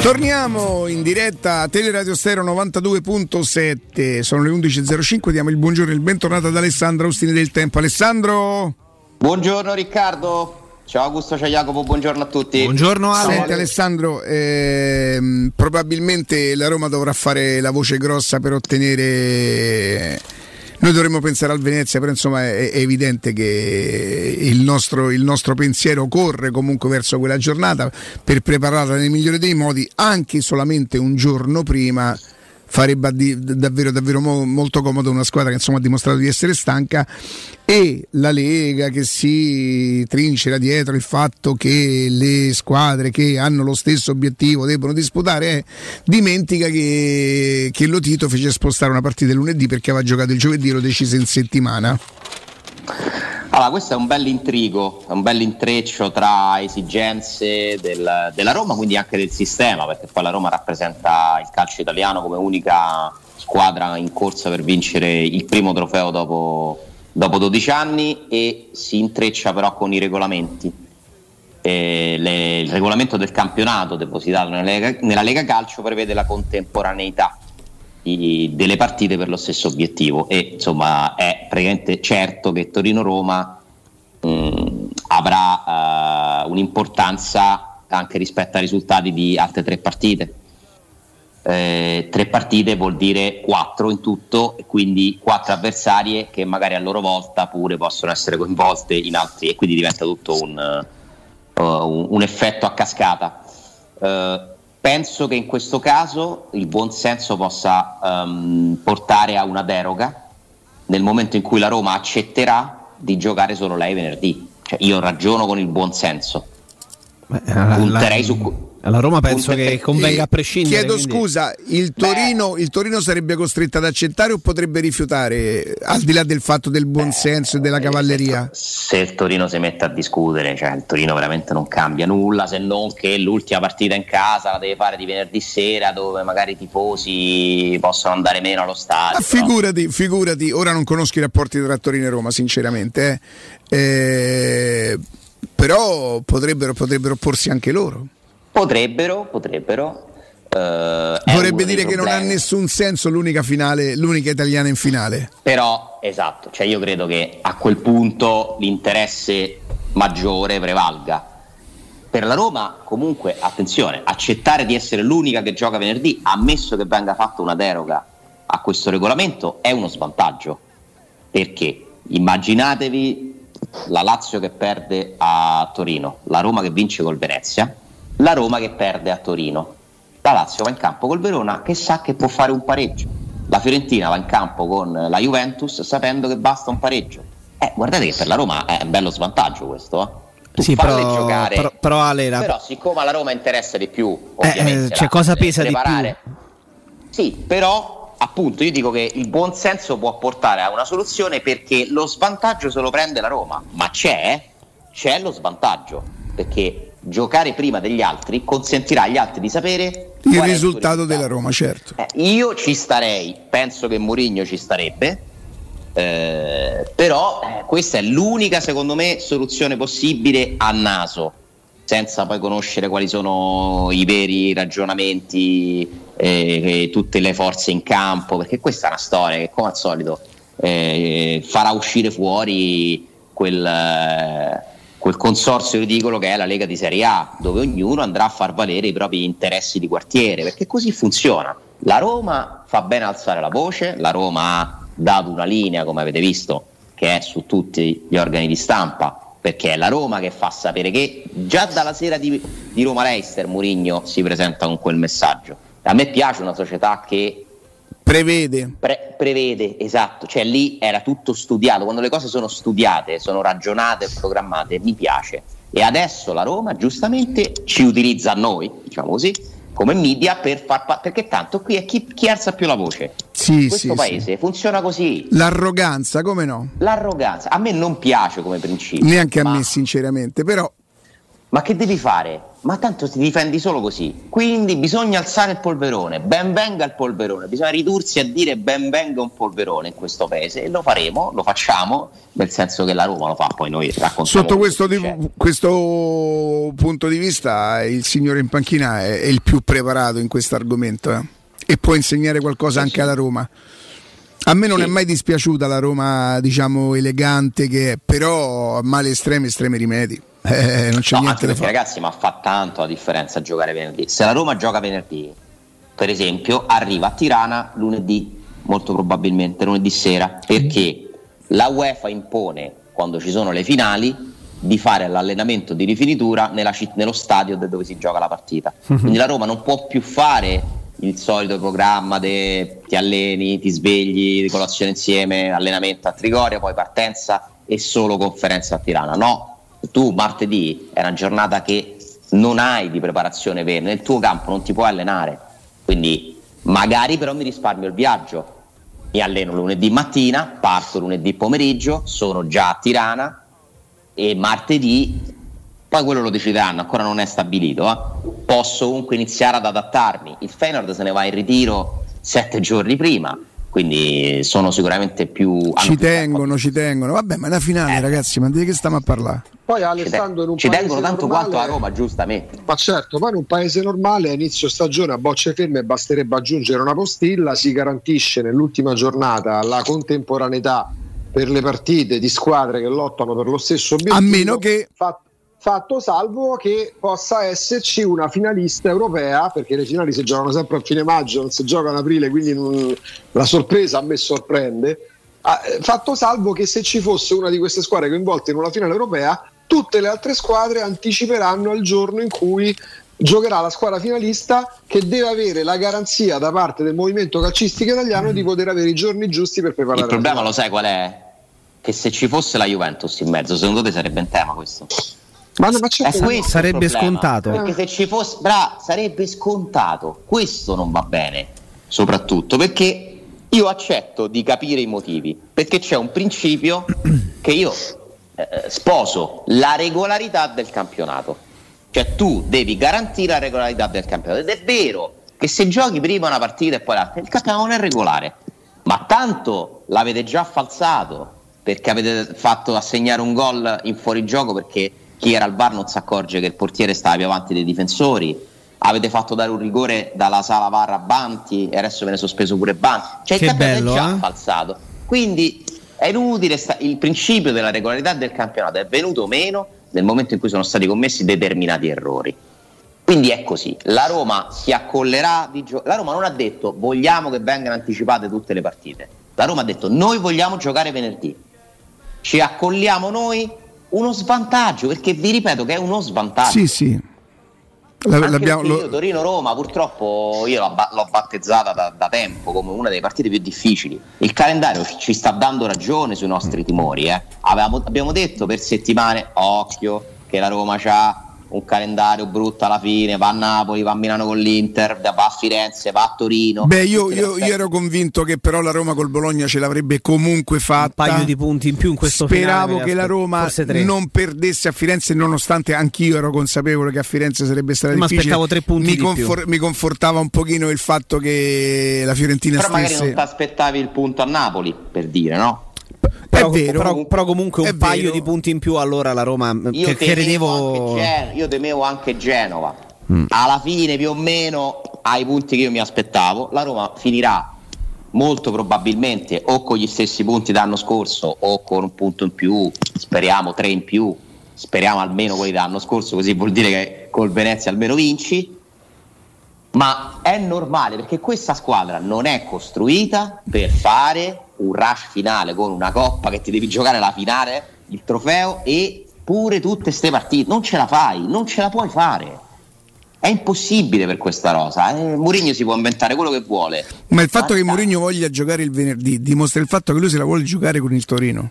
Torniamo in diretta a Teleradio Stereo 92.7, sono le 11.05, diamo il buongiorno e il bentornato ad Alessandro Austini del Tempo. Alessandro! Buongiorno Riccardo! Ciao Augusto, ciao Jacopo, buongiorno a tutti. Buongiorno Ale. Senti Alessandro, ehm, probabilmente la Roma dovrà fare la voce grossa per ottenere noi dovremmo pensare al Venezia, però insomma è, è evidente che il nostro, il nostro, pensiero corre comunque verso quella giornata per prepararla nel migliore dei modi, anche solamente un giorno prima farebbe davvero, davvero molto comodo una squadra che insomma ha dimostrato di essere stanca. E la Lega che si trincera dietro il fatto che le squadre che hanno lo stesso obiettivo debbono disputare eh, dimentica che, che Lotito fece spostare una partita lunedì perché aveva giocato il giovedì e lo decise in settimana allora, questo è un bel intrigo, un bel intreccio tra esigenze del, della Roma, quindi anche del sistema, perché poi la Roma rappresenta il calcio italiano come unica squadra in corsa per vincere il primo trofeo dopo, dopo 12 anni e si intreccia però con i regolamenti. Le, il regolamento del campionato depositato nella Lega, nella Lega Calcio prevede la contemporaneità i, delle partite per lo stesso obiettivo e insomma è praticamente certo che Torino-Roma mh, avrà uh, un'importanza anche rispetto ai risultati di altre tre partite. Eh, tre partite vuol dire quattro in tutto e quindi quattro avversarie che magari a loro volta pure possono essere coinvolte in altri e quindi diventa tutto un, uh, un effetto a cascata. Uh, Penso che in questo caso il buon senso possa um, portare a una deroga nel momento in cui la Roma accetterà di giocare solo lei venerdì. Cioè, io ragiono con il buon senso. Beh, Punterei la, su alla Roma penso che convenga a prescindere. Chiedo quindi... scusa, il Torino, il Torino, sarebbe costretto ad accettare o potrebbe rifiutare, al di là del fatto del buonsenso e della cavalleria? Se, il Torino si mette a discutere, cioè il Torino veramente non cambia nulla se non che l'ultima partita in casa la deve fare di venerdì sera dove magari i tifosi possono andare meno allo stadio. Ma figurati, no? figurati, ora non conosco i rapporti tra Torino e Roma sinceramente, eh. Eh, però potrebbero, potrebbero opporsi anche loro. Potrebbero, potrebbero. Uh, Vorrebbe dire che non ha nessun senso l'unica finale, l'unica italiana in finale. Però, esatto, cioè io credo che a quel punto l'interesse maggiore prevalga. Per la Roma, comunque, attenzione, accettare di essere l'unica che gioca venerdì, ammesso che venga fatta una deroga a questo regolamento, è uno svantaggio. Perché immaginatevi la Lazio che perde a Torino, la Roma che vince col Venezia la Roma che perde a Torino. La Lazio va in campo col Verona che sa che può fare un pareggio. La Fiorentina va in campo con la Juventus sapendo che basta un pareggio. Eh, guardate che per la Roma è un bello svantaggio questo. Eh. sì, però, giocare, però, però, Alera... però siccome alla Roma interessa di più, eh, ovviamente, eh, cioè, cosa pesa preparare. di più? Sì, però appunto io dico che il buon senso può portare a una soluzione perché lo svantaggio se lo prende la Roma, ma c'è, c'è lo svantaggio perché giocare prima degli altri consentirà agli altri di sapere il risultato della Roma, certo. Eh, io ci starei, penso che Mourinho ci starebbe, eh, però eh, questa è l'unica, secondo me, soluzione possibile a naso, senza poi conoscere quali sono i veri ragionamenti e eh, tutte le forze in campo, perché questa è una storia che, come al solito, eh, farà uscire fuori quel quel consorzio ridicolo che è la Lega di Serie A, dove ognuno andrà a far valere i propri interessi di quartiere, perché così funziona. La Roma fa bene alzare la voce, la Roma ha dato una linea, come avete visto, che è su tutti gli organi di stampa, perché è la Roma che fa sapere che già dalla sera di, di Roma Leicester Murigno si presenta con quel messaggio. A me piace una società che Prevede. Pre- prevede, esatto, cioè lì era tutto studiato, quando le cose sono studiate, sono ragionate, programmate, mi piace. E adesso la Roma giustamente ci utilizza a noi, diciamo così, come media per far pa- perché tanto qui è chi, chi alza più la voce. Sì, Questo sì, paese sì. funziona così. L'arroganza, come no? L'arroganza, a me non piace come principio. Neanche a me, sinceramente, però ma che devi fare? Ma tanto ti difendi solo così. Quindi bisogna alzare il polverone. Ben venga il polverone. Bisogna ridursi a dire ben venga un polverone in questo paese. E lo faremo, lo facciamo, nel senso che la Roma lo fa, poi noi raccontiamo. Sotto questo, di, questo punto di vista, il signore in panchina è, è il più preparato in questo argomento eh? e può insegnare qualcosa sì, anche alla Roma. A me non sì. è mai dispiaciuta la Roma, diciamo, elegante che è, però a male estremi, estremi rimedi. Eh, non c'è no, niente da fare. Ragazzi, ma fa tanto la differenza giocare venerdì. Se la Roma gioca venerdì, per esempio, arriva a Tirana lunedì, molto probabilmente lunedì sera, perché la UEFA impone, quando ci sono le finali, di fare l'allenamento di rifinitura nella, nello stadio dove si gioca la partita. Quindi la Roma non può più fare il solito programma de ti alleni, ti svegli, colazione insieme, allenamento a Trigoria, poi partenza e solo conferenza a Tirana. No, tu martedì è una giornata che non hai di preparazione vera, nel tuo campo non ti puoi allenare, quindi magari però mi risparmio il viaggio, mi alleno lunedì mattina, parto lunedì pomeriggio, sono già a Tirana e martedì, poi quello lo decideranno, ancora non è stabilito, eh? posso comunque iniziare ad adattarmi, il Feyenoord se ne va in ritiro sette giorni prima, quindi sono sicuramente più ci tengono, ci tengono. Vabbè, ma è la finale, eh. ragazzi, ma di che stiamo a parlare? Poi Alessandro in un ci tengono tanto normale, quanto a Roma, giustamente. Ma certo, poi in un paese normale a inizio stagione a bocce ferme basterebbe aggiungere una postilla, si garantisce nell'ultima giornata la contemporaneità per le partite di squadre che lottano per lo stesso obiettivo. A meno che fatto fatto salvo che possa esserci una finalista europea, perché le finali si giocano sempre a fine maggio, non si gioca in aprile, quindi non, la sorpresa a me sorprende. Ah, eh, fatto salvo che se ci fosse una di queste squadre coinvolte in una finale europea, tutte le altre squadre anticiperanno al giorno in cui giocherà la squadra finalista che deve avere la garanzia da parte del movimento calcistico italiano di poter avere i giorni giusti per preparare. Il problema lo sai qual è? Che se ci fosse la Juventus in mezzo, secondo te sarebbe un tema questo? Ma, ma eh, sarebbe scontato. Perché se ci fosse, bra, sarebbe scontato. Questo non va bene, soprattutto perché io accetto di capire i motivi, perché c'è un principio che io eh, sposo, la regolarità del campionato. Cioè tu devi garantire la regolarità del campionato. Ed è vero che se giochi prima una partita e poi l'altra, il campionato non è regolare. Ma tanto l'avete già falsato perché avete fatto assegnare un gol in fuorigioco perché chi era al bar non si accorge che il portiere stava più avanti dei difensori. Avete fatto dare un rigore dalla sala VAR a Banti e adesso viene sospeso pure Banti. Cioè che il campionato bello, è già eh? falsato. Quindi è inutile sta- il principio della regolarità del campionato è venuto meno nel momento in cui sono stati commessi determinati errori. Quindi è così. La Roma si accollerà di gio- la Roma non ha detto vogliamo che vengano anticipate tutte le partite. La Roma ha detto noi vogliamo giocare venerdì. Ci accolliamo noi uno svantaggio, perché vi ripeto che è uno svantaggio. Sì, sì. L'abbiamo, lo... Torino-Roma purtroppo io l'ho, l'ho battezzata da, da, tempo come una delle partite più difficili. Il calendario ci sta dando ragione sui nostri timori. Eh. Avevamo, abbiamo detto per settimane, occhio, che la Roma ha un calendario brutto alla fine, va a Napoli, va a Milano con l'Inter, va a Firenze, va a Torino. Beh, io, io, io ero convinto che però la Roma col Bologna ce l'avrebbe comunque fatta. Un paio di punti in più in questo Speravo finale, che la Roma non perdesse a Firenze, nonostante anch'io ero consapevole che a Firenze sarebbe stata Ma difficile. aspettavo tre punti mi, confor- mi, confortava un pochino il fatto che la Fiorentina però stesse... magari non ti aspettavi il punto a Napoli, per dire, no? Però, vero, però, però, comunque un paio vero. di punti in più allora la Roma io che credevo Gen- io temevo anche Genova mm. alla fine più o meno ai punti che io mi aspettavo la Roma finirà molto probabilmente o con gli stessi punti dell'anno scorso o con un punto in più speriamo tre in più speriamo almeno quelli dell'anno scorso così vuol dire che col Venezia almeno vinci ma è normale perché questa squadra non è costruita per fare un rush finale con una coppa che ti devi giocare la finale, il trofeo e pure tutte queste partite. Non ce la fai, non ce la puoi fare. È impossibile per questa rosa. Eh, Mourinho si può inventare quello che vuole. Ma il fatto Guarda. che Mourinho voglia giocare il venerdì dimostra il fatto che lui se la vuole giocare con il Torino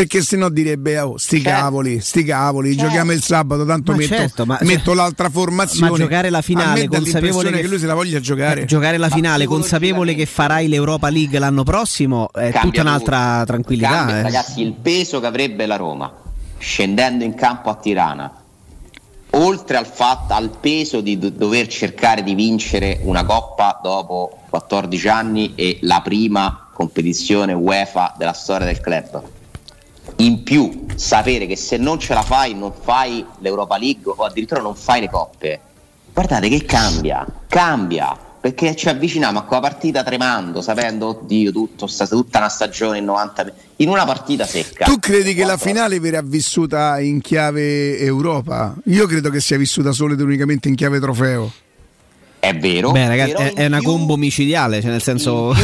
perché se no direbbe oh, sti certo. cavoli, sti cavoli, certo. giochiamo il sabato, tanto metto, certo, ma, metto l'altra formazione. Ma giocare la finale consapevole che, che, lui se la voglia giocare. Eh, giocare la finale consapevole che farai l'Europa League l'anno prossimo è Cambia tutta un'altra tutto. tranquillità. Cambia, eh. Ragazzi, il peso che avrebbe la Roma scendendo in campo a Tirana oltre al fatto, al peso di do- dover cercare di vincere una coppa dopo 14 anni e la prima competizione UEFA della storia del club. In più, sapere che se non ce la fai, non fai l'Europa League o addirittura non fai le coppe. Guardate che cambia, cambia perché ci avviciniamo a quella partita tremando, sapendo, oddio, tutto, tutta una stagione in 90 in una partita secca. Tu credi che la finale verrà vissuta in chiave Europa? Io credo che sia vissuta solo ed unicamente in chiave trofeo. È vero. Beh, ragazzi, è, è, una combo micidiale, cioè nel senso.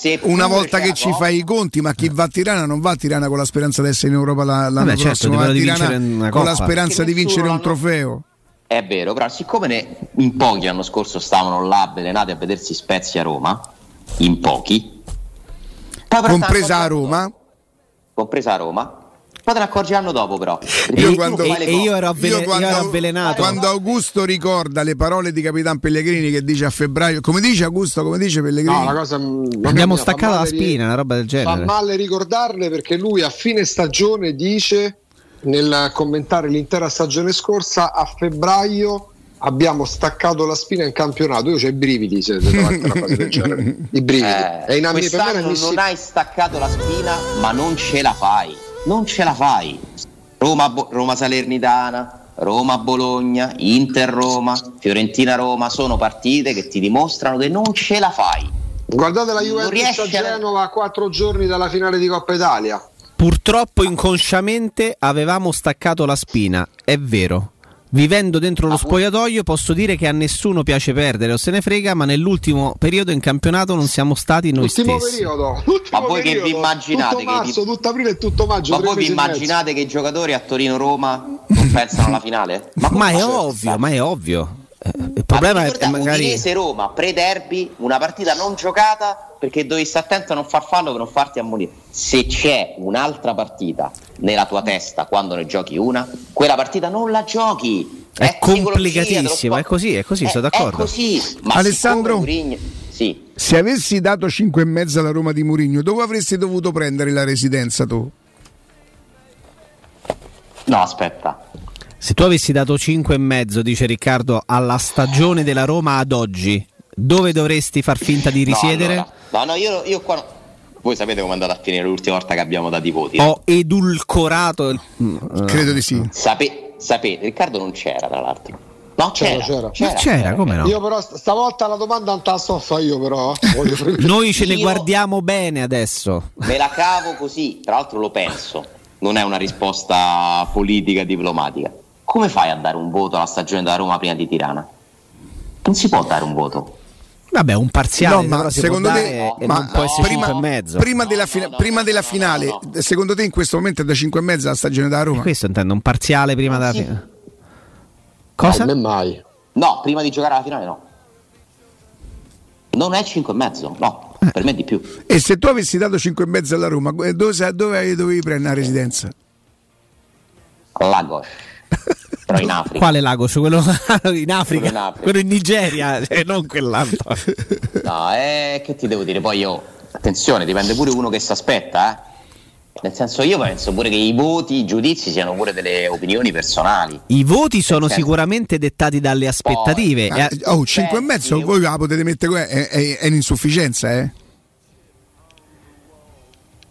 Cioè, una volta che ci fai i conti, ma chi va a Tirana non va a Tirana con la speranza di essere in Europa l'anno Vabbè, certo, prossimo, va a Tirana con la speranza di vincere un trofeo. È vero, però siccome ne, in pochi l'anno scorso stavano là avvelenati a vedersi Spezia a Roma, in pochi, compresa a Roma, compresa a Roma, poi te ne accorgi l'anno dopo, però. Io quando, e, e io, ero avvelen- io, quando, io ero avvelenato. Quando Augusto ricorda le parole di Capitan Pellegrini che dice a febbraio, come dice Augusto, come dice Pellegrini? No, la cosa abbiamo staccato la spina, una roba del genere. Fa male ricordarle perché lui a fine stagione dice nel commentare l'intera stagione scorsa a febbraio abbiamo staccato la spina in campionato. Io ho i brividi se davanti una cosa del genere. I brividi. Eh, è in me non si... hai staccato la spina, ma non ce la fai. Non ce la fai. Roma, Roma Salernitana, Roma Bologna, Inter Roma, Fiorentina Roma sono partite che ti dimostrano che non ce la fai. Guardate la Juventus a Genova a quattro giorni dalla finale di Coppa Italia. Purtroppo inconsciamente avevamo staccato la spina, è vero. Vivendo dentro lo ah, spogliatoio posso dire che a nessuno piace perdere o se ne frega, ma nell'ultimo periodo in campionato non siamo stati noi l'ultimo stessi. Periodo, l'ultimo ma voi periodo, che vi immaginate tutto marzo, che tutto aprile e tutto maggio. Ma voi vi immaginate che i giocatori a Torino-Roma non pensano alla finale? Ma, ma è ovvio, ma è ovvio. Il problema è che magari Udinese Roma pre-derby, una partita non giocata perché dovevi stare attento a non far fallo per non farti ammonire. Se c'è un'altra partita nella tua testa quando ne giochi una, quella partita non la giochi. È, è complicatissimo, è così, è così, è, sono d'accordo. È così. Ma Alessandro, Murigno, sì. se avessi dato 5 e mezzo alla Roma di Murigno, dove avresti dovuto prendere la residenza tu? No, aspetta. Se tu avessi dato 5,5, dice Riccardo, alla stagione della Roma ad oggi, dove dovresti far finta di risiedere? No, allora, no, no, io, io qua. Voi sapete come è andata a finire l'ultima volta che abbiamo dato i voti? Ho edulcorato. Credo di sì. Sape, sapete, Riccardo non c'era, tra l'altro. No, c'era, c'era, c'era, c'era, c'era come no? Io però stavolta la domanda non te la sto a io però. Eh. Noi ce ne guardiamo bene adesso. Me la cavo così, tra l'altro lo penso. Non è una risposta politica diplomatica come fai a dare un voto alla stagione della Roma prima di Tirana? Non si può dare un voto. Vabbè, un parziale, no, ma secondo te no, ma no, prima, prima, della, fina- prima della finale, secondo te in questo momento è da 5 e mezzo la stagione della Roma? E questo intendo, un parziale prima della sì. finale. Cosa? Non mai. No, prima di giocare alla finale no. Non è 5 e mezzo, no, eh. per me è di più. E se tu avessi dato 5 e mezzo alla Roma, dove, dove dovevi prendere la residenza? Lagos. Però in Africa. Quale Lagos? Quello in Africa? in Africa. Quello in Nigeria, e non quell'altro. no, eh, che ti devo dire? Poi io, attenzione, dipende pure uno che si aspetta, eh. Nel senso, io penso pure che i voti, i giudizi siano pure delle opinioni personali. I voti sono senso... sicuramente dettati dalle aspettative. Poi, eh, oh, 5 e mezzo, voi la potete mettere, è, è, è un'insufficienza, eh?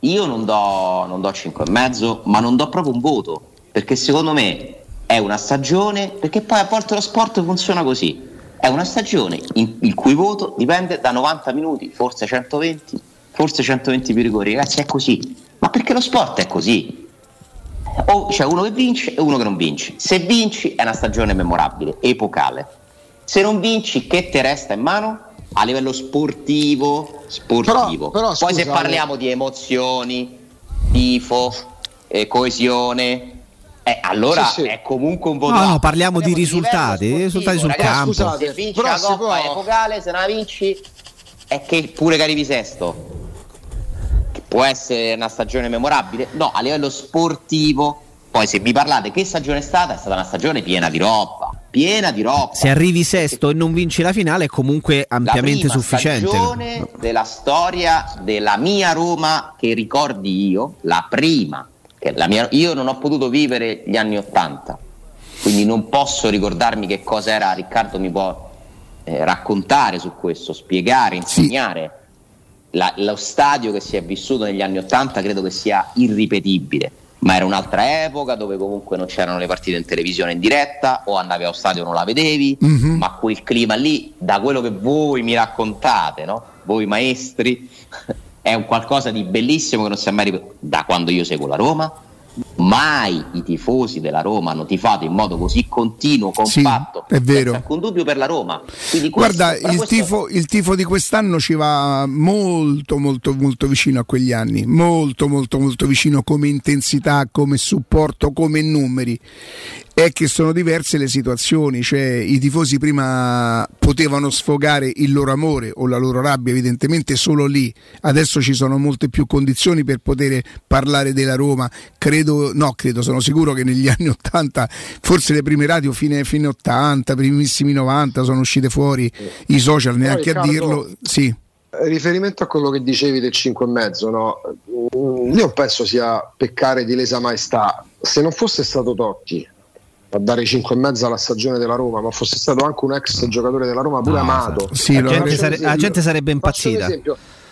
Io non do, non do 5 e mezzo, ma non do proprio un voto, perché secondo me è una stagione, perché poi a volte lo sport funziona così, è una stagione in, il cui voto dipende da 90 minuti, forse 120, forse 120 più rigori, ragazzi è così, ma perché lo sport è così? O c'è uno che vince e uno che non vince, se vinci è una stagione memorabile, epocale, se non vinci che ti resta in mano? A livello sportivo, sportivo. Però, però, poi scusa, se parliamo di emozioni, tifo, eh, coesione, eh, allora sì, sì. è comunque un voto. No, no, parliamo di risultati, risultati sul Ragazzi, campo. Scusate, se vinci la coppa può... epocale, se non la vinci è che pure che arrivi sesto. Che può essere una stagione memorabile? No, a livello sportivo. Poi se mi parlate che stagione è stata, è stata una stagione piena di roba, piena di roba. Se arrivi sesto e non vinci la finale è comunque ampiamente la sufficiente. La stagione della storia della mia Roma che ricordi io, la prima mia, io non ho potuto vivere gli anni Ottanta, quindi non posso ricordarmi che cosa era, Riccardo mi può eh, raccontare su questo, spiegare, insegnare. Sì. La, lo stadio che si è vissuto negli anni Ottanta credo che sia irripetibile ma era un'altra epoca dove comunque non c'erano le partite in televisione in diretta o andavi allo stadio e non la vedevi, mm-hmm. ma quel clima lì, da quello che voi mi raccontate, no? voi maestri, è un qualcosa di bellissimo che non si è mai ripetuto da quando io seguo la Roma mai i tifosi della Roma hanno tifato in modo così continuo, compatto, sì, è vero. alcun dubbio per la Roma. Questo, Guarda, il, questo... tifo, il, tifo, di quest'anno ci va molto, molto, molto vicino a quegli anni, molto, molto, molto vicino come intensità, come supporto, come numeri è che sono diverse le situazioni, cioè i tifosi prima potevano sfogare il loro amore o la loro rabbia evidentemente solo lì, adesso ci sono molte più condizioni per poter parlare della Roma, credo, no credo, sono sicuro che negli anni 80, forse le prime radio fine, fine 80, primissimi 90 sono uscite fuori i social, neanche a dirlo, sì. Riferimento a quello che dicevi del 5 e mezzo, no? io penso sia peccare di lesa maestà, se non fosse stato Totti a dare 5 e mezzo alla stagione della Roma, ma fosse stato anche un ex giocatore della Roma, pure no, amato. Sì, la, gente sare- la, gente sarebbe impazzita.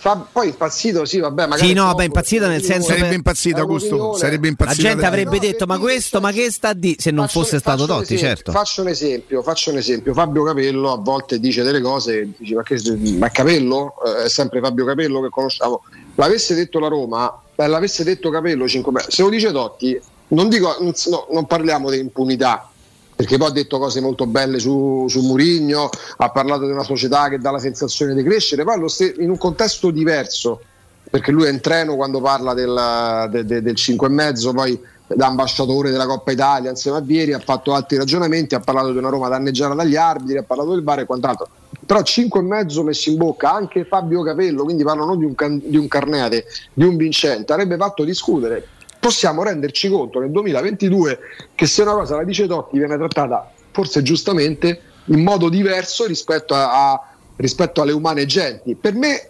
Fa, poi impazzito, sì, vabbè, magari. Sì, no, beh, impazzita nel senso. Sarebbe per... impazzito Augusto. Sarebbe impazzito. La gente avrebbe detto, ma questo, ma che sta di. Se non fosse stato Totti, certo. Faccio un esempio, faccio un esempio. Fabio Capello a volte dice delle cose, dici, ma, che, ma Capello? Eh, è sempre Fabio Capello che conosciamo. L'avesse detto la Roma, beh, l'avesse detto Capello 5 Se lo dice Totti, non dico, no, non parliamo di impunità perché poi ha detto cose molto belle su, su Murigno, ha parlato di una società che dà la sensazione di crescere, poi in un contesto diverso, perché lui è in treno quando parla del, de, de, del 5,5, poi da ambasciatore della Coppa Italia insieme a Vieri, ha fatto altri ragionamenti, ha parlato di una Roma danneggiata dagli arbitri, ha parlato del bar e quant'altro. Però 5,5 messi in bocca anche Fabio Capello, quindi parlo non di un, can, di un Carnete, di un Vincente, avrebbe fatto discutere possiamo renderci conto nel 2022 che se una cosa la dice Totti viene trattata forse giustamente in modo diverso rispetto, a, a, rispetto alle umane genti. Per me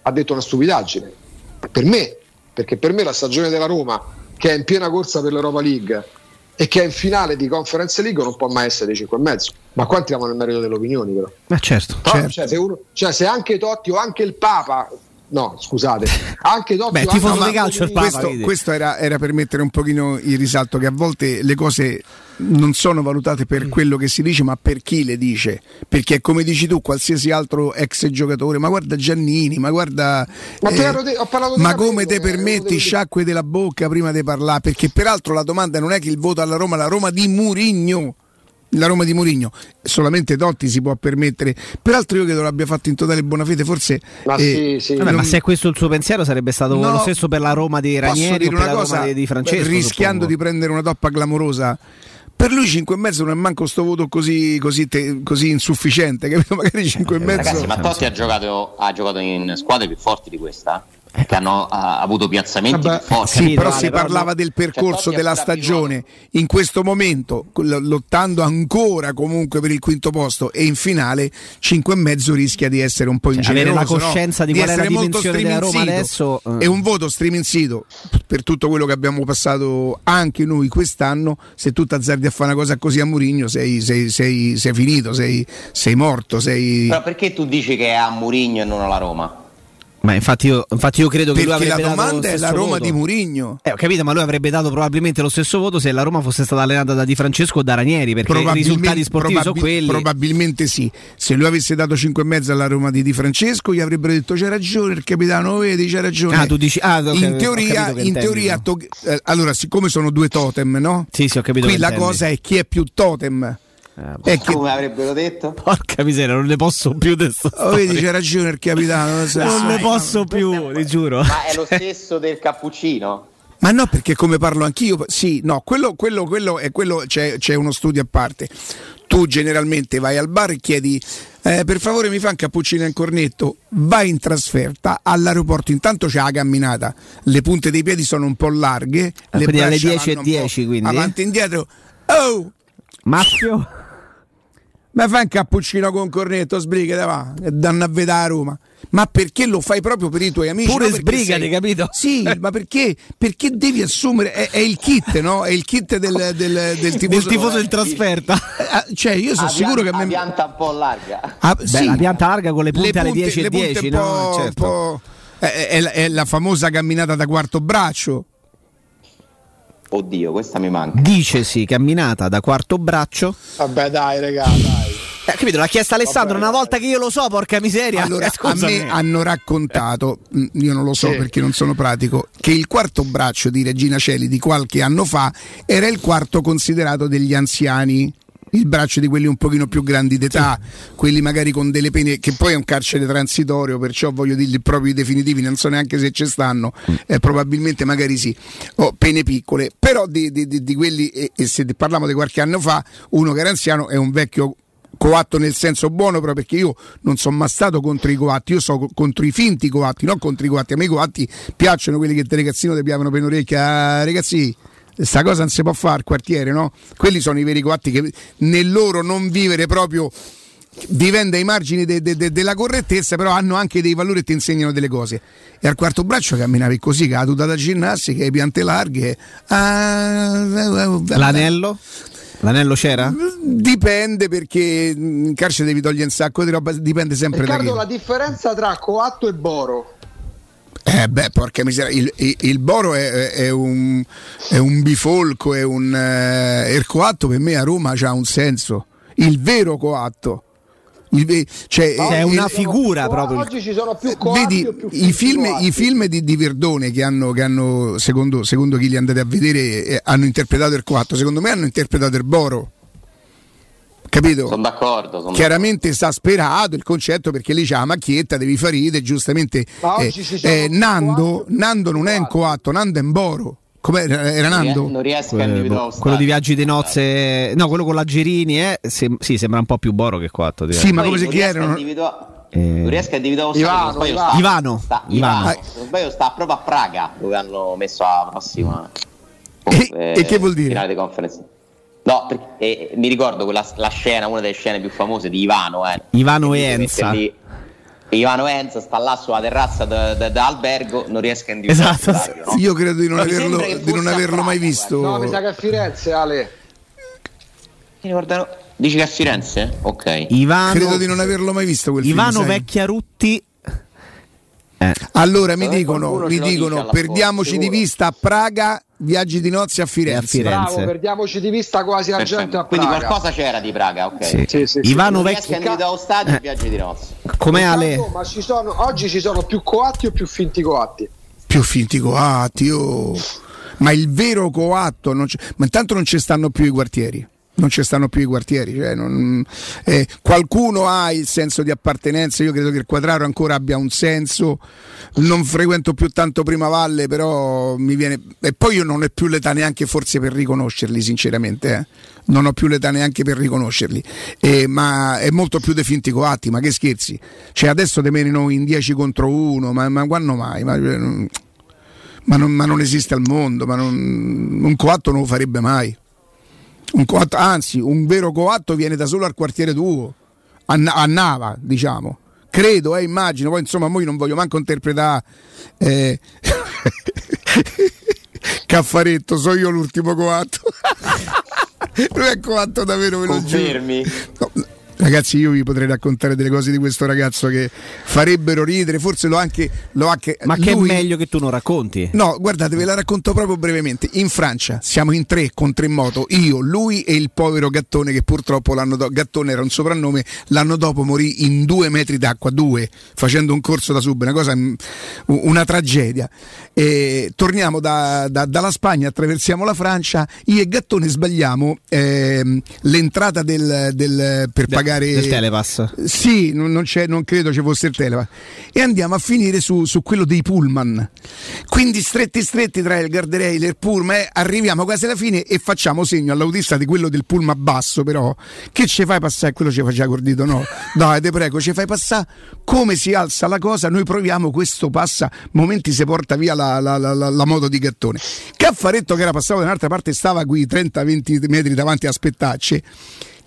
ha detto una stupidaggine, per me, perché per me la stagione della Roma che è in piena corsa per l'Europa League e che è in finale di Conference League non può mai essere dei 5,5. Ma qua entriamo nel merito delle opinioni però. Ma certo. Però, certo. Cioè, se uno, cioè, se anche Totti o anche il Papa No, scusate, anche dopo Beh, tifoso di calcio il Papa, questo, questo era, era, per mettere un pochino il risalto che a volte le cose non sono valutate per mm. quello che si dice, ma per chi le dice. Perché come dici tu, qualsiasi altro ex giocatore, ma guarda Giannini, ma guarda Ma, eh, de- ma come te permetti sciacque della bocca prima di parlare? Perché peraltro la domanda non è che il voto alla Roma, la Roma di Murigno la Roma di Mourinho solamente Totti si può permettere peraltro io credo l'abbia fatto in totale buona fede forse ma, eh, sì, sì. Vabbè, non... ma se è questo il suo pensiero sarebbe stato no, lo stesso per la Roma di Ranieri o per la cosa, Roma di, di Francesco rischiando suppongo. di prendere una toppa clamorosa per lui 5,5 non è manco sto voto così, così, te, così insufficiente capito? magari 5,5 eh, ragazzi ma Totti ha giocato, ha giocato in squadre più forti di questa che hanno ha avuto piazzamenti Vabbè, forti. Sì, però si parlava del percorso cioè, della stagione in questo momento, lottando ancora comunque per il quinto posto e in finale 5 e mezzo rischia di essere un po' cioè, ingeneroso. Avere la coscienza no? di, di qual è la dimensione della Roma adesso. E un voto streaming sito per tutto quello che abbiamo passato anche noi quest'anno, se tu azzardi a fare una cosa così a Murigno sei, sei, sei, sei finito, sei, morto. Sei... Però perché tu dici che è a Murigno e non alla Roma? Ma infatti io, infatti io credo che Perché lui avrebbe la domanda è la Roma voto. di Murigno. Eh, ho capito, ma lui avrebbe dato probabilmente lo stesso voto se la Roma fosse stata allenata da Di Francesco o da Ranieri, perché i risultati sportivi probabil- sono quelli. Probabilmente sì. Se lui avesse dato 5,5 alla Roma di Di Francesco, gli avrebbero detto c'è ragione il capitano, vedi, c'è ragione. Ah, tu dici ah, okay, in teoria, in teoria to- eh, allora, siccome sono due totem, no? Sì, sì, ho capito. Qui la cosa è chi è più totem. Eh, che... Come avrebbero detto? Porca miseria, non ne posso più adesso. Oh, vedi, c'è ragione il capitano. Non ne posso più, ti giuro. Ma è lo stesso del cappuccino? Ma no, perché come parlo anch'io, sì, no, quello, quello, quello è quello, c'è, c'è, uno studio a parte. Tu generalmente vai al bar e chiedi, eh, per favore mi fa un cappuccino in cornetto, vai in trasferta all'aeroporto, intanto c'è la camminata, le punte dei piedi sono un po' larghe, ah, le quindi alle 10 e 10, quindi. Avanti e indietro, oh! Maschio? Ma fai un cappuccino con cornetto, sbrigate, va, e danno a vedere a Roma. Ma perché lo fai proprio per i tuoi amici? Pure no sbrigati, sei... capito? Sì, ma perché? Perché devi assumere, è, è il kit, no? È il kit del, del, del tifoso, del tifoso in trasferta. Eh, cioè, io sono sicuro pianta, che... La pianta un po' larga. Ah, Beh, sì. la pianta larga con le punte, Le alle punte- 10 e le punte 10, un no? po'- Certo. po'- è, è la- è la famosa camminata da quarto braccio. Oddio, questa mi manca. Dicesi camminata da quarto braccio. Vabbè, dai, regà, dai. Eh, capito? L'ha chiesta Alessandro una volta che io lo so, porca miseria. Allora, Eh, a me hanno raccontato, mh, io non lo so Sì. perché non sono pratico, che il quarto braccio di Regina Celi di qualche anno fa era il quarto considerato degli anziani. Il braccio di quelli un pochino più grandi d'età, quelli magari con delle pene, che poi è un carcere transitorio, perciò voglio dirgli proprio i definitivi, non so neanche se ci stanno, eh, probabilmente magari sì, o pene piccole, però di, di- di- di quelli, e, e se parliamo di qualche anno fa, uno che era anziano è un vecchio coatto nel senso buono, però perché io non sono mai stato contro i coatti, io sono contro i finti coatti, non contro i coatti. A me i coatti piacciono quelli che te ragazzino ti piavano per orecchia, Ah, ragazzi. Sta cosa non si può fare al quartiere, no? Quelli sono i veri coatti che nel loro non vivere proprio vivendo ai margini de- de- de- della correttezza, però hanno anche dei valori e ti insegnano delle cose. E al quarto braccio camminavi così, con la tuta da ginnastica, le piante larghe. Ah, L'anello? L'anello c'era? Dipende perché in carcere devi togliere un sacco di roba, dipende sempre Riccardo, da la chi. differenza tra coatto e boro. Eh beh, porca miseria, il, il- il boro è, è un, è un bifolco, è un eh, il coatto per me a Roma ha un senso, il vero coatto. Cioè, C'è il- una il- figura proprio. Oggi ci sono più coatti Vedi, più i film, i film di, di Verdone che hanno, che hanno, secondo, secondo chi li andate a vedere, eh, hanno interpretato il coatto, secondo me hanno interpretato il boro. Capito? Sono d'accordo. son chiaramente esasperato il concetto perché lì c'è la macchietta, devi fare ride, giustamente. Ma eh, oggi ci sono eh, più Nando, più Nando non è un coatto. Nando è un boro. Come era. Nando? Non riesco a Quello, individuare boh, lo quello di viaggi di nozze, no, quello con la Gerini, eh, sem- sì, sembra un po' più boro che quattro. direi. Sì, ma come se non chi riesco a erano? individua- Eh. Non riesco a individuare Ivano, se sbaglio Ivano. sta- Ivano. sta- Ivano. Ivano. Se non sbaglio sta proprio a Praga dove hanno messo la prossima E- eh, e che vuol dire? finale di conference. No, perché, eh, mi ricordo quella la scena, una delle scene più famose di Ivano. Eh, Ivano e Enza. lì- Ivano Enza sta là sulla terrazza da, da- da albergo, non riesco a individuare Esatto, no? Io credo di non averlo, di non averlo mai visto. No, mi sa che a Firenze, Ale. Mi ricordano- Dici che a Firenze? Ok. Ivano, Credo di non averlo mai visto quel Ivano film. Vecchiarutti. Eh, Allora mi dicono, mi dicono perdiamoci di vista a Praga, viaggi di nozze a Firenze. Firenze. Bravo, perdiamoci di vista quasi argento Perfetto. a Quindi Praga. qualcosa c'era di Praga, ok. sì. Sì, sì. Ivano Non riesco a Vecchi. individuare lo stadio Eh. e viaggi di nozze. Riccardo, Ale? Ma ci sono, oggi ci sono più coatti o più finti coatti? Più finti coatti, oh. ma il vero coatto, ma intanto non ci stanno più i quartieri. Non ci stanno più i quartieri, cioè non- eh, qualcuno ha il senso di appartenenza. Io credo che il quadraro ancora abbia un senso. Non frequento più tanto Prima Valle, però mi viene. E poi io non ho più l'età neanche forse per riconoscerli, sinceramente. eh. Non ho più l'età neanche per riconoscerli. Eh, ma è molto più dei finti coatti, ma che scherzi. Cioè adesso te menino in 10 contro 1, ma, ma quando mai? Ma, ma non, ma non esiste al mondo, ma non- un coatto non lo farebbe mai. Un coatto- anzi, un vero coatto viene da solo al quartiere tuo, a, a Nava, diciamo. Credo, eh, immagino, poi insomma, io non voglio manco interpretare. Eh... Caffaretto, so io l'ultimo coatto. non è coatto davvero, ve lo giuro. Confermi? No, Ragazzi, io vi potrei raccontare delle cose di questo ragazzo che farebbero ridere, forse l'ho anche. L'ho anche Ma che lui- è meglio che tu non racconti? No, guardate, ve la racconto proprio brevemente. In Francia siamo in tre con tre moto, io, lui e il povero Gattone che purtroppo l'anno dopo, Gattone era un soprannome, l'anno dopo morì in due metri d'acqua, due, facendo un corso da sub, una cosa, mm, una tragedia. E torniamo da- da- dalla Spagna, attraversiamo la Francia, io e Gattone sbagliamo ehm, l'entrata del, del- per pagare del Telepass. sì, non, non c'è- non credo ci fosse il telepass. E andiamo a finire su, su quello dei pullman. Quindi stretti stretti tra il guardrail e il pullman, eh, arriviamo quasi alla fine e facciamo segno all'autista di quello del pullman basso, però che ci fai passare? Quello ci faceva col dito, no? Dai, te prego, ci fai passare come si alza la cosa, noi proviamo, questo passa, momenti si porta via la, la- la- la- la moto di gattone. Caffaretto che era passato da un'altra parte stava qui 30-20 metri davanti a spettacce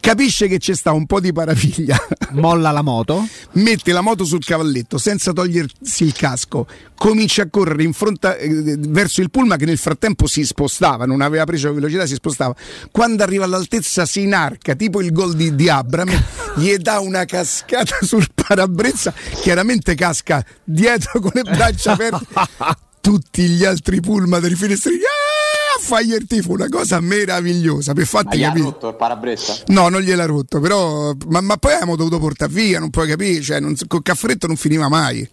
capisce che c'è sta un po' di parafiglia, molla la moto, mette la moto sul cavalletto senza togliersi il casco, comincia a correre in fronte eh, verso il pullman che nel frattempo si spostava, non aveva preso la velocità, si spostava. Quando arriva all'altezza si inarca, tipo il gol di, di Abram, gli dà una cascata sul parabrezza, chiaramente casca dietro con le braccia aperte. Tutti gli altri pullman dei finestrini. Ah, fagli il tifo, una cosa meravigliosa. Per fatti Ma capire. rotto il parabrezza? No, non gliel'ha rotto, però. Ma, ma poi abbiamo dovuto portare via, non puoi capire. Cioè, non, col caffretto non finiva mai.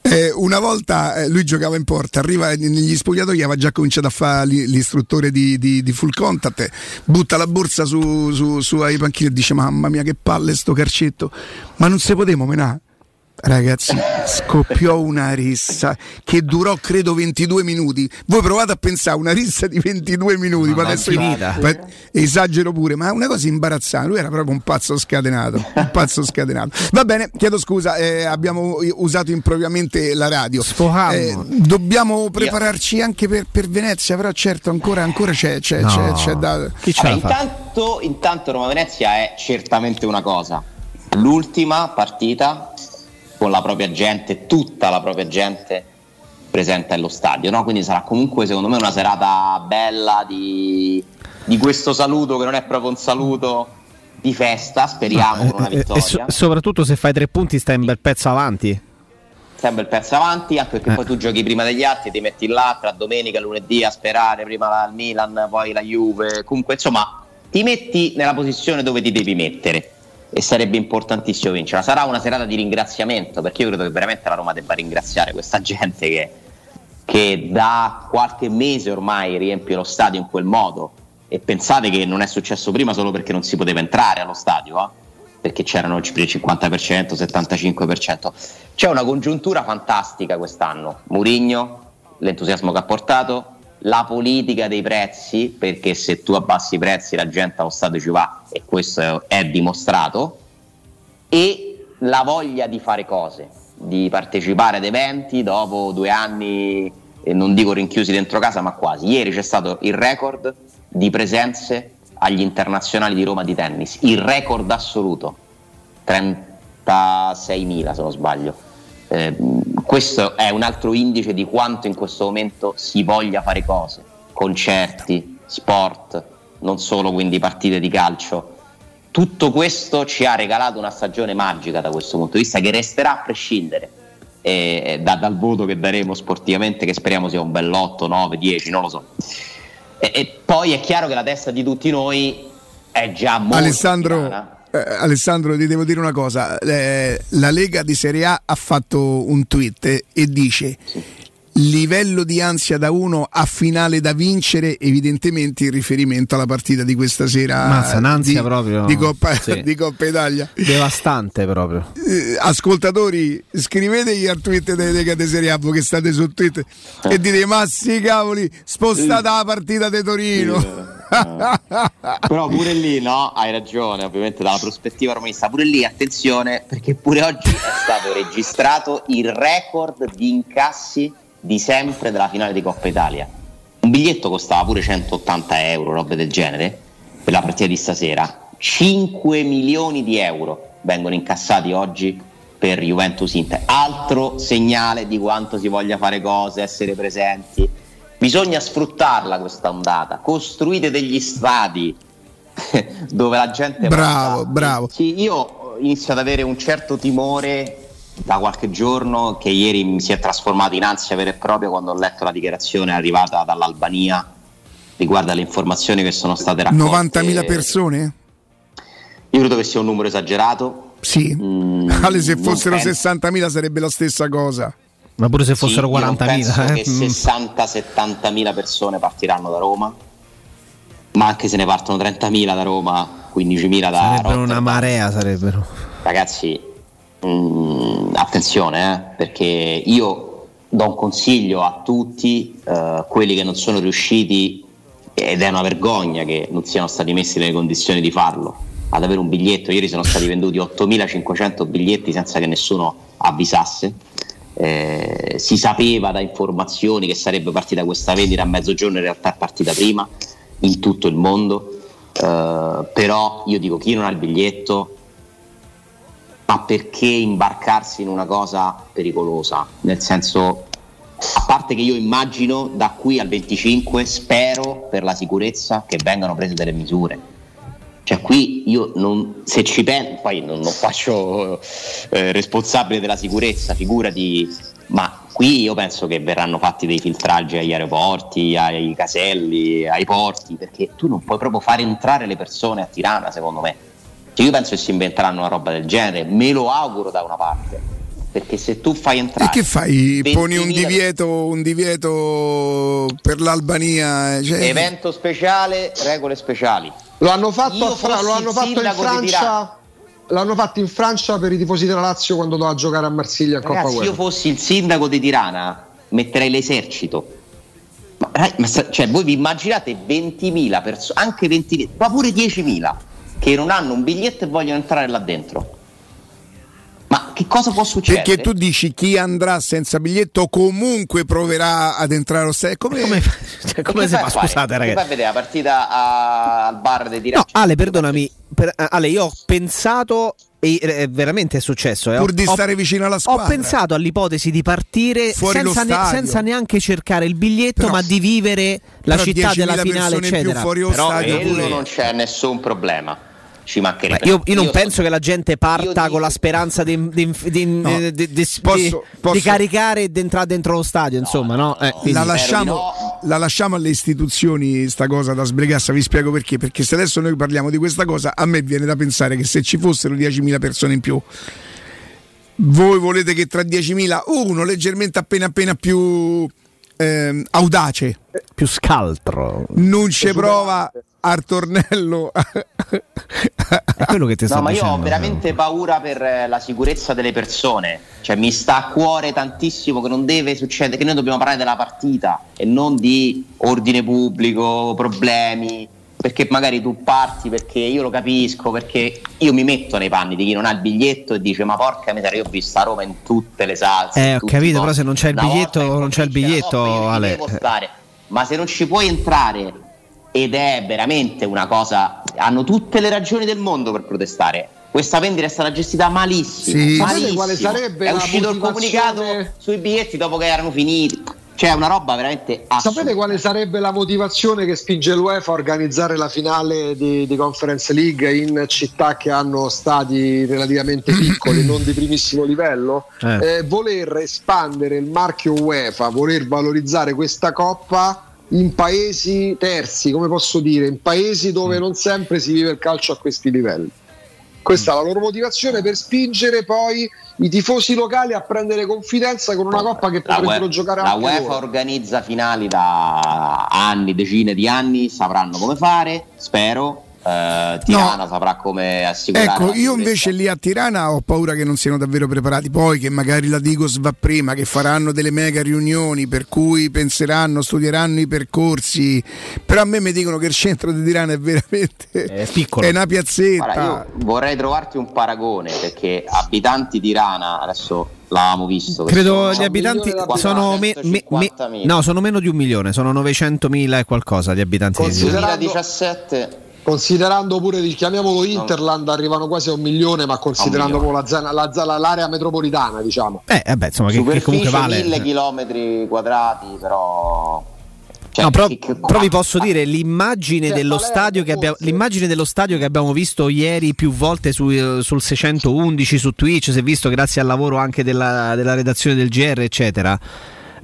Eh, una volta eh, lui giocava in porta, arriva negli spogliatoi, aveva già cominciato a fare l'i- l'istruttore di, di- di full contact, butta la borsa su, su, su ai panchini e dice mamma mia che palle sto carcetto, ma non se potemo menare. Ragazzi, scoppiò una rissa che durò credo 22 minuti. Voi provate a pensare a una rissa di 22 minuti, ma adesso finita. pa- esagero pure, ma è una cosa imbarazzante. Lui era proprio un pazzo scatenato. Un pazzo scatenato. Va bene, chiedo scusa, eh, abbiamo usato impropriamente la radio. Eh, dobbiamo prepararci anche per, per Venezia, però certo ancora, ancora c'è, c'è, No. c'è, c'è da. Chi ce fa? intanto, intanto Roma Venezia è certamente una cosa. L'ultima partita con la propria gente, tutta la propria gente presente allo stadio, no? quindi sarà comunque secondo me una serata bella di, di questo saluto che non è proprio un saluto di festa, speriamo con una Eh, eh, vittoria. e so- soprattutto se fai tre punti stai un bel pezzo avanti. sempre il pezzo avanti, anche perché Eh. poi tu giochi prima degli altri, ti metti là tra domenica e lunedì a sperare, prima la- il Milan, poi la Juve, comunque insomma ti metti nella posizione dove ti devi mettere e sarebbe importantissimo vincere. Sarà una serata di ringraziamento perché io credo che veramente la Roma debba ringraziare questa gente che, che da qualche mese ormai riempie lo stadio in quel modo e pensate che non è successo prima solo perché non si poteva entrare allo stadio, eh? perché c'erano il 50%, 75%. C'è una congiuntura fantastica quest'anno. Murigno, l'entusiasmo che ha portato, la politica dei prezzi, perché se tu abbassi i prezzi la gente allo stadio ci va e questo è dimostrato, e la voglia di fare cose, di partecipare ad eventi dopo due anni, non dico rinchiusi dentro casa, ma quasi. Ieri c'è stato il record di presenze agli internazionali di Roma di tennis, il record assoluto, 36.000 se non sbaglio. Eh, questo è un altro indice di quanto in questo momento si voglia fare cose, concerti, sport, non solo quindi partite di calcio. Tutto questo ci ha regalato una stagione magica da questo punto di vista che resterà a prescindere eh, da- dal voto che daremo sportivamente, che speriamo sia un bell'otto, 9, 10, non lo so. E, e poi è chiaro che la testa di tutti noi è già molto Alessandro, piana. Eh, Alessandro, ti devo dire una cosa. Eh, la Lega di Serie A ha fatto un tweet e, e dice livello di ansia da 1 a finale da vincere, evidentemente in riferimento alla partita di questa sera Mazza, un'ansia di, proprio. di Coppa, Sì. di Coppa Italia. Devastante proprio. Eh, ascoltatori, scrivetegli al tweet delle di Serie A che state su Twitter e dite ma sì cavoli, spostate la partita di Torino. Però pure lì, no, hai ragione, ovviamente dalla prospettiva romanista, pure lì attenzione perché pure oggi è stato registrato il record di incassi di sempre della finale di Coppa Italia. Un biglietto costava pure 180 euro, robe del genere, per la partita di stasera. 5 milioni di euro vengono incassati oggi per Juventus Inter. Altro segnale di quanto si voglia fare cose, essere presenti. Bisogna sfruttarla questa ondata, costruite degli stadi dove la gente Bravo, possa- bravo. Sì, io inizio ad avere un certo timore da qualche giorno che ieri mi si è trasformato in ansia vera e propria quando ho letto la dichiarazione arrivata dall'Albania riguardo alle informazioni che sono state raccolte. 90.000 persone? Io credo che sia un numero esagerato. Sì. Mm, Ale, se fossero penso- 60.000 sarebbe la stessa cosa. Ma pure se Sì, fossero non 40.000. penso eh. che Mm. 60-70 mila persone partiranno da Roma, ma anche se ne partono 30.000 da Roma, 15.000 da Sarebbero una Rotterdam. marea, sarebbero. Ragazzi, mm, attenzione, eh, perché io do un consiglio a tutti eh, quelli che non sono riusciti, ed è una vergogna che non siano stati messi nelle condizioni di farlo, ad avere un biglietto. Ieri sono stati venduti 8.500 biglietti senza che nessuno avvisasse. Eh, si sapeva da informazioni che sarebbe partita questa vendita a mezzogiorno, in realtà è partita prima in tutto il mondo. Uh, però io dico chi non ha il biglietto ma perché imbarcarsi in una cosa pericolosa nel senso a parte che io immagino da qui al 25 spero per la sicurezza che vengano prese delle misure cioè qui io non, se ci penso, poi non, non faccio eh, responsabile della sicurezza, figurati, ma qui io penso che verranno fatti dei filtraggi agli aeroporti, ai caselli, ai porti, perché tu non puoi proprio fare entrare le persone a Tirana, secondo me. Cioè io penso che si inventeranno una roba del genere, me lo auguro da una parte perché se tu fai entrare e che fai? Poni un divieto, un divieto per l'Albania cioè... evento speciale, regole speciali lo hanno fatto, Fra- lo hanno fatto in Francia. L'hanno fatto in Francia per i tifosi della Lazio quando doveva giocare a Marsiglia a Coppa Se io fossi il sindaco di Tirana, metterei l'esercito. Ma, ma, cioè, voi vi immaginate 20.000 persone, anche 20.000, ma pure 10.000 che non hanno un biglietto e vogliono entrare là dentro? Ma che cosa può succedere? Perché tu dici chi andrà senza biglietto comunque proverà ad entrare allo stadio. Come, come, cioè, come si fa? Scusate, ragazzi. Fai vedere la partita a, al bar dei Tiracci. No, Ale, perdonami. Per, Ale, io ho pensato e eh, veramente è successo. Eh. Pur di stare vicino alla squadra. Ho pensato all'ipotesi di partire senza, ne, senza, neanche cercare il biglietto, però, ma di vivere la città della finale, eccetera. Fuori però stadio pure. non c'è nessun problema ci mancherebbe. Io, io, non io penso so, che la gente parta con la speranza di, di, di, no. posso, posso. caricare e di entrare dentro lo stadio, insomma, no? no? Eh, la, lasciamo, la, lasciamo, alle istituzioni sta cosa da sbregassa, vi spiego perché. Perché se adesso noi parliamo di questa cosa, a me viene da pensare che se ci fossero 10.000 persone in più voi volete che tra 10.000 uno leggermente appena appena più eh, audace più scaltro non ci prova al tornello. È quello che ti sto no, ma io ho veramente paura per eh, la sicurezza delle persone. Cioè, mi sta a cuore tantissimo che non deve succedere, che noi dobbiamo parlare della partita e non di ordine pubblico, problemi. Perché magari tu parti perché io lo capisco, perché io mi metto nei panni di chi non ha il biglietto e dice: Ma porca miseria, io ho visto a Roma in tutte le salse. Eh, ho capito, però se non c'è il biglietto, non c'è il biglietto, Ale. Ma se non ci puoi entrare ed è veramente una cosa. Hanno tutte le ragioni del mondo per protestare. Questa vendita è stata gestita malissimo. Sì. malissimo. Quale sarebbe è uscito il comunicato sui biglietti dopo che erano finiti. Cioè, una roba veramente assurda. Sapete quale sarebbe la motivazione che spinge l'UEFA a organizzare la finale di, di Conference League in città che hanno stati relativamente piccoli, non di primissimo livello? Eh. Eh, voler espandere il marchio UEFA, voler valorizzare questa coppa in paesi terzi, come posso dire, in paesi dove mm. non sempre si vive il calcio a questi livelli. Questa è la loro motivazione per spingere poi i tifosi locali a prendere confidenza con una coppa che potrebbero la giocare la anche La UEFA loro. organizza finali da anni, decine di anni, sapranno come fare, spero eh, Tirana no. saprà come assicurare. Ecco, io invece lì a Tirana ho paura che non siano davvero preparati. Poi che magari la Digos va prima, che faranno delle mega riunioni per cui penseranno, studieranno i percorsi. Però a me mi dicono che il centro di Tirana è veramente è, piccolo. è una piazzetta. Guarda, io vorrei trovarti un paragone perché abitanti di Tirana adesso l'avevamo visto. Credo gli abitanti sono, me, me, me, no, sono meno di un milione, sono 900.000 e qualcosa di abitanti di Tirana. 2017 considerando pure il chiamiamolo Interland arrivano quasi a un milione ma considerando un la zona, la, la, l'area metropolitana diciamo. Eh vabbè insomma che, che comunque vale. mille chilometri quadrati però cioè, no, però, che, che, però vi posso dire l'immagine, cioè, dello stadio che abbiamo, l'immagine dello stadio che abbiamo visto ieri più volte su, sul 611 su Twitch, si è visto grazie al lavoro anche della, della redazione del GR, eccetera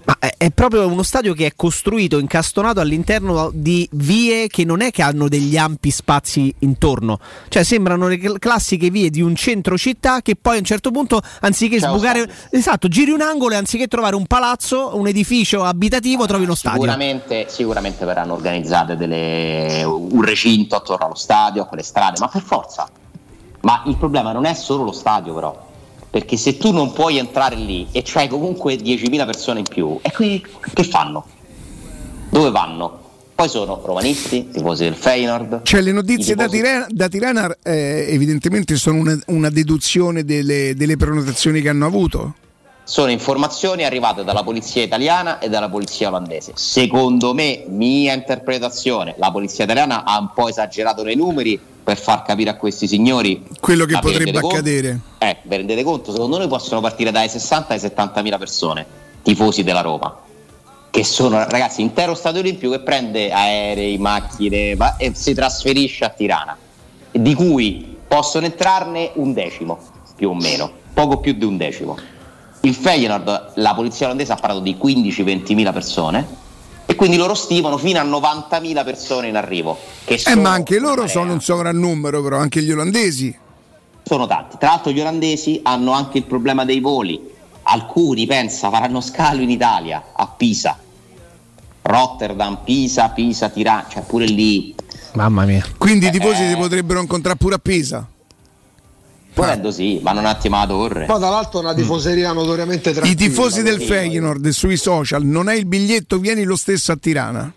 ma è, proprio uno stadio che è costruito, incastonato all'interno di vie che non è che hanno degli ampi spazi intorno, cioè sembrano le classiche vie di un centro città che poi a un certo punto, anziché Ciao, sbucare, esatto, giri un angolo e anziché trovare un palazzo, un edificio abitativo, trovi uno stadio. Sicuramente, sicuramente verranno organizzate delle, un recinto attorno allo stadio, a quelle strade, ma per forza. Ma il problema non è solo lo stadio, però perché se tu non puoi entrare lì e c'hai comunque 10.000 persone in più, e qui che fanno? Dove vanno? Poi sono romanisti, tifosi del Feyenoord. Cioè le notizie da Tirana, da Tirana eh, evidentemente sono una, una deduzione delle, delle, prenotazioni che hanno avuto. Sono informazioni arrivate dalla polizia italiana e dalla polizia olandese. Secondo me, mia interpretazione, la polizia italiana ha un po' esagerato nei numeri per far capire a questi signori quello che potrebbe accadere. Eh, vi rendete conto? Secondo noi possono partire dai 60 ai 70 mila persone, tifosi della Roma, che sono ragazzi intero stadio olimpico che prende aerei, macchine va, e si trasferisce a Tirana, di cui possono entrarne un decimo più o meno, poco più di un decimo il Feyenoord, la polizia olandese ha parlato di 15-20 mila persone e quindi loro stimano fino a 90.000 persone in arrivo. Che eh, ma anche loro sono un sovrannumero, però anche gli olandesi. Sono tanti. Tra l'altro gli olandesi hanno anche il problema dei voli. Alcuni, pensa, faranno scalo in Italia, a Pisa. Rotterdam, Pisa, Pisa, Tirana, cioè pure lì. Mamma mia. Quindi i tifosi eh, si potrebbero incontrare pure a Pisa. Volendo sì, vanno un attimo alla torre. Poi dall'altro una tifoseria mm. notoriamente tranquilla. I tifosi del Feyenoord sui social, non hai il biglietto, vieni lo stesso a Tirana.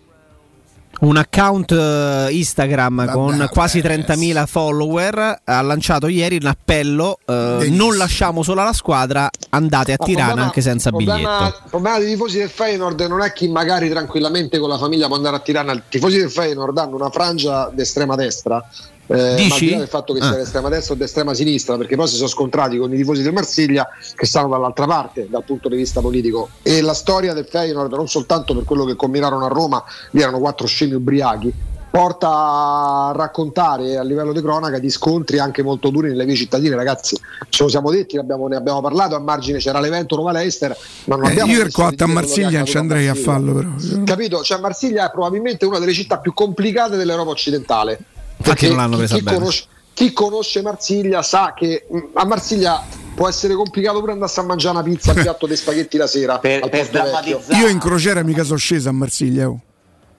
Un account eh, Instagram Vabbè, con quasi 30.000 follower ha lanciato ieri un appello eh, non lasciamo sola la squadra, andate a Tirana problema, anche senza problema, biglietto. Il problema dei tifosi del Feyenoord non è chi magari tranquillamente con la famiglia può andare a Tirana, i tifosi del Feyenoord hanno una frangia d'estrema destra eh, Dici? Del fatto che ah. sia d'estrema destra o d'estrema sinistra, perché poi si sono scontrati con i tifosi del Marsiglia che stanno dall'altra parte dal punto di vista politico. E la storia del Feyenoord, non soltanto per quello che combinarono a Roma, lì erano quattro scemi ubriachi, porta a raccontare a livello di cronaca di scontri anche molto duri nelle vie cittadine, ragazzi. Ce lo siamo detti, abbiamo, ne abbiamo parlato. A margine c'era l'evento Roma Leicester, ma non eh, abbiamo. Io il cotta a Marsiglia ci andrei a, a farlo, però. Capito? Cioè, Marsiglia è probabilmente una delle città più complicate dell'Europa occidentale perché non l'hanno presa chi, bene. Conosce, chi conosce Marsiglia sa che mm, a Marsiglia può essere complicato pure andare a mangiare una pizza, un piatto di spaghetti la sera. Per, per Io in crociera mica sono scesa a Marsiglia. Oh.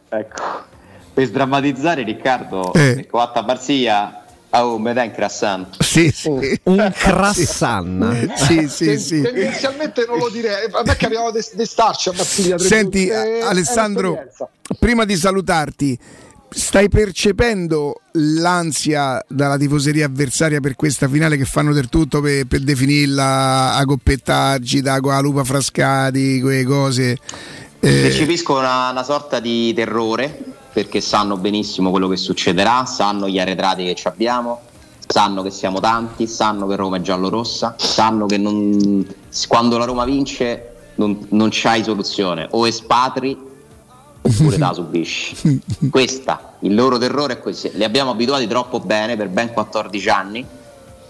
Ecco, per sdrammatizzare Riccardo, eh. a Marsiglia Oh, me dai un croissant. Sì, sì. Un croissant. sì, sì, sì. Tendenzialmente non lo direi. A me capitava di starci a Marsiglia. Senti, eh, Alessandro, prima di salutarti, stai percependo l'ansia dalla tifoseria avversaria per questa finale che fanno del tutto per, per definirla a coppetta agita, con la lupa frascati, quelle cose? Eh... Percepisco una, una sorta di terrore perché sanno benissimo quello che succederà, sanno gli arretrati che abbiamo, sanno che siamo tanti, sanno che Roma è giallo-rossa, sanno che non, quando la Roma vince non, non c'hai soluzione, o espatri oppure la subisci. Questa, il loro terrore è questo. Li abbiamo abituati troppo bene per ben 14 anni.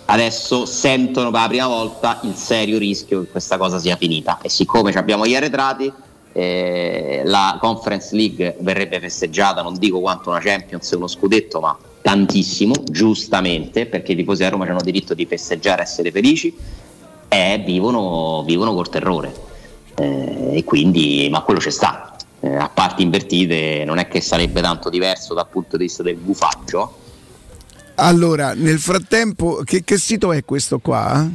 Adesso sentono per la prima volta il serio rischio che questa cosa sia finita. E siccome abbiamo gli arretrati, eh, la Conference League verrebbe festeggiata, non dico quanto una Champions e uno scudetto, ma tantissimo, giustamente, perché i tifosi a Roma hanno diritto di festeggiare essere felici, e vivono, vivono col terrore. Eh, e quindi, ma quello c'è sta, eh, a parti invertite non è che sarebbe tanto diverso dal punto di vista del bufaggio. Allora, nel frattempo, che, che sito è questo qua?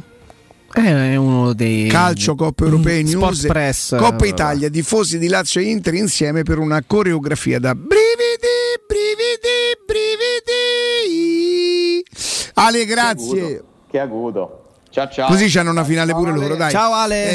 È uno dei calcio Coppa Europea mm, News Press, Coppa Italia tifosi di Lazio e Inter insieme per una coreografia da brividi brividi brividi. Ale grazie che agudo, che agudo. ciao ciao. Così c'hanno una finale pure loro dai. Ciao Ale